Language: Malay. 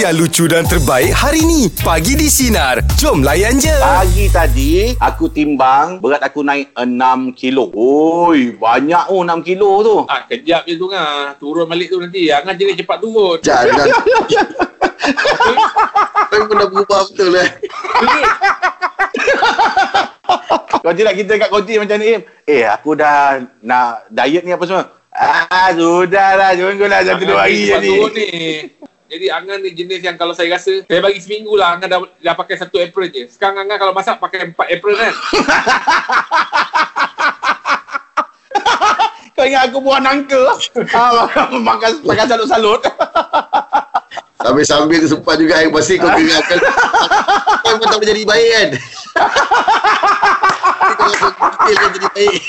yang lucu dan terbaik hari ni. Pagi di Sinar. Jom layan je. Pagi tadi aku timbang berat aku naik 6 kilo. Oi, banyak oh 6 kilo tu. Ah, kejap je tu ngah. Turun balik tu nanti. Angan jenis cepat turun. Jangan. Saya pun dah berubah betul eh. Kau nak kita kat konti macam ni. Eh, aku dah nak diet ni apa semua. Ah, sudahlah. Tunggulah satu dua hari je ni. Jadi Angan ni jenis yang kalau saya rasa Saya bagi seminggu lah Angan dah, dah pakai satu apron je Sekarang Angan kalau masak pakai empat apron kan Kau ingat aku buah nangka? ah, makan makan salut-salut. Sambil-sambil kesempat juga air bersih kau gerakkan. Kau pun tak boleh jadi baik kan. Kau kau jadi baik.